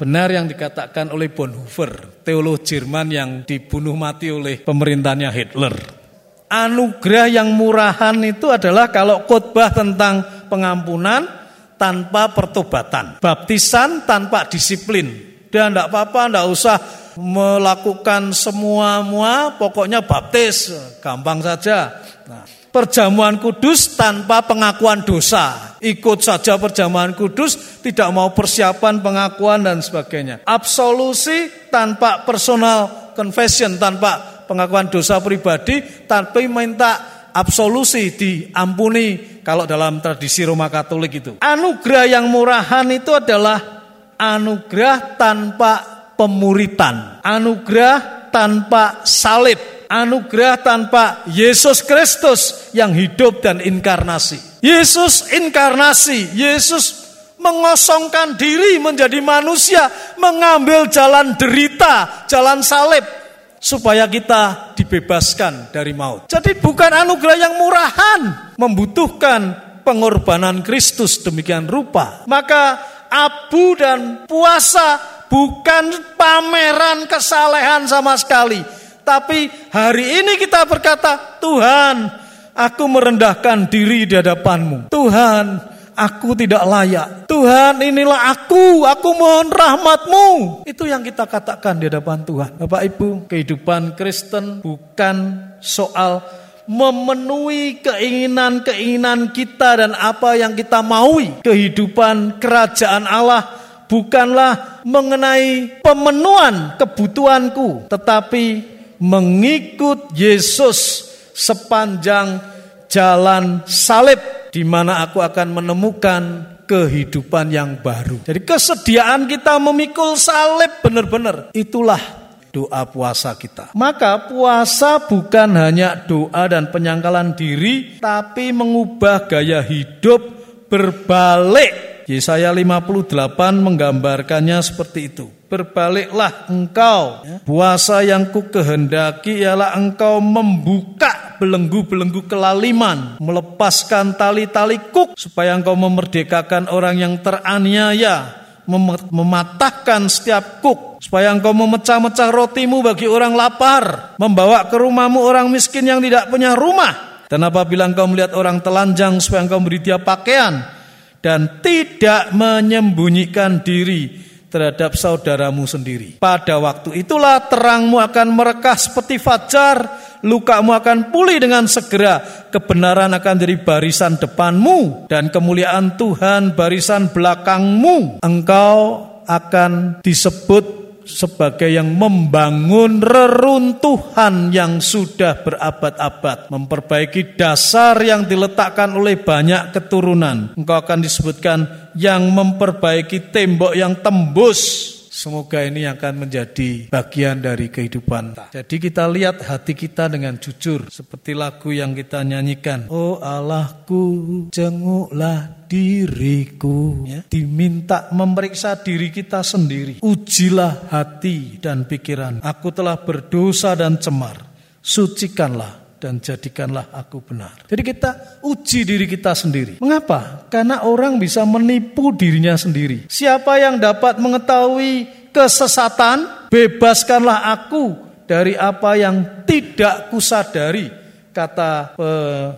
benar yang dikatakan oleh Bonhoeffer, teolog Jerman yang dibunuh mati oleh pemerintahnya Hitler. Anugerah yang murahan itu adalah kalau khotbah tentang pengampunan tanpa pertobatan, baptisan tanpa disiplin. Dan tidak apa-apa, tidak usah melakukan semua-mua, pokoknya baptis, gampang saja. Nah, perjamuan kudus tanpa pengakuan dosa. Ikut saja perjamuan kudus, tidak mau persiapan pengakuan dan sebagainya. Absolusi tanpa personal confession, tanpa pengakuan dosa pribadi, tapi minta absolusi diampuni kalau dalam tradisi Roma Katolik itu. Anugerah yang murahan itu adalah anugerah tanpa pemuritan, anugerah tanpa salib, anugerah tanpa Yesus Kristus yang hidup dan inkarnasi. Yesus inkarnasi, Yesus mengosongkan diri menjadi manusia, mengambil jalan derita, jalan salib supaya kita dibebaskan dari maut. Jadi bukan anugerah yang murahan, membutuhkan pengorbanan Kristus demikian rupa. Maka abu dan puasa bukan pameran kesalehan sama sekali. Tapi hari ini kita berkata, Tuhan, aku merendahkan diri di hadapanmu. Tuhan, aku tidak layak. Tuhan, inilah aku, aku mohon rahmatmu. Itu yang kita katakan di hadapan Tuhan. Bapak Ibu, kehidupan Kristen bukan soal memenuhi keinginan-keinginan kita dan apa yang kita maui. Kehidupan kerajaan Allah bukanlah mengenai pemenuhan kebutuhanku, tetapi mengikut Yesus sepanjang jalan salib di mana aku akan menemukan kehidupan yang baru. Jadi kesediaan kita memikul salib benar-benar itulah doa puasa kita. Maka puasa bukan hanya doa dan penyangkalan diri, tapi mengubah gaya hidup berbalik. Yesaya 58 menggambarkannya seperti itu. Berbaliklah engkau. Puasa yang ku kehendaki ialah engkau membuka belenggu-belenggu kelaliman. Melepaskan tali-tali kuk supaya engkau memerdekakan orang yang teraniaya mematahkan setiap kuk supaya engkau memecah-mecah rotimu bagi orang lapar, membawa ke rumahmu orang miskin yang tidak punya rumah. Dan apabila engkau melihat orang telanjang supaya engkau beri dia pakaian dan tidak menyembunyikan diri terhadap saudaramu sendiri. Pada waktu itulah terangmu akan merekah seperti fajar, lukamu akan pulih dengan segera, kebenaran akan jadi barisan depanmu, dan kemuliaan Tuhan barisan belakangmu. Engkau akan disebut sebagai yang membangun reruntuhan yang sudah berabad-abad, memperbaiki dasar yang diletakkan oleh banyak keturunan. Engkau akan disebutkan yang memperbaiki tembok yang tembus. Semoga ini akan menjadi bagian dari kehidupan. Jadi kita lihat hati kita dengan jujur. Seperti lagu yang kita nyanyikan. Oh Allahku jenguklah diriku. Ya. Diminta memeriksa diri kita sendiri. Ujilah hati dan pikiran. Aku telah berdosa dan cemar. Sucikanlah dan jadikanlah aku benar. Jadi kita uji diri kita sendiri. Mengapa? Karena orang bisa menipu dirinya sendiri. Siapa yang dapat mengetahui kesesatan, bebaskanlah aku dari apa yang tidak kusadari kata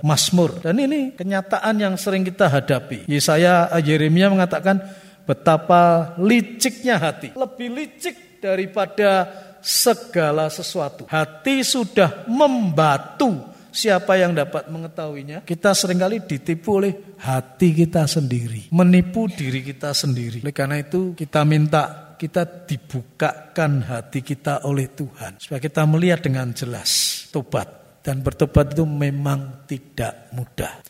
Mazmur. Dan ini kenyataan yang sering kita hadapi. Yesaya Yeremia mengatakan betapa liciknya hati. Lebih licik daripada segala sesuatu. Hati sudah membatu. Siapa yang dapat mengetahuinya? Kita sering kali ditipu oleh hati kita sendiri. Menipu diri kita sendiri. Oleh karena itu kita minta kita dibukakan hati kita oleh Tuhan. Supaya kita melihat dengan jelas. Tobat. Dan bertobat itu memang tidak mudah.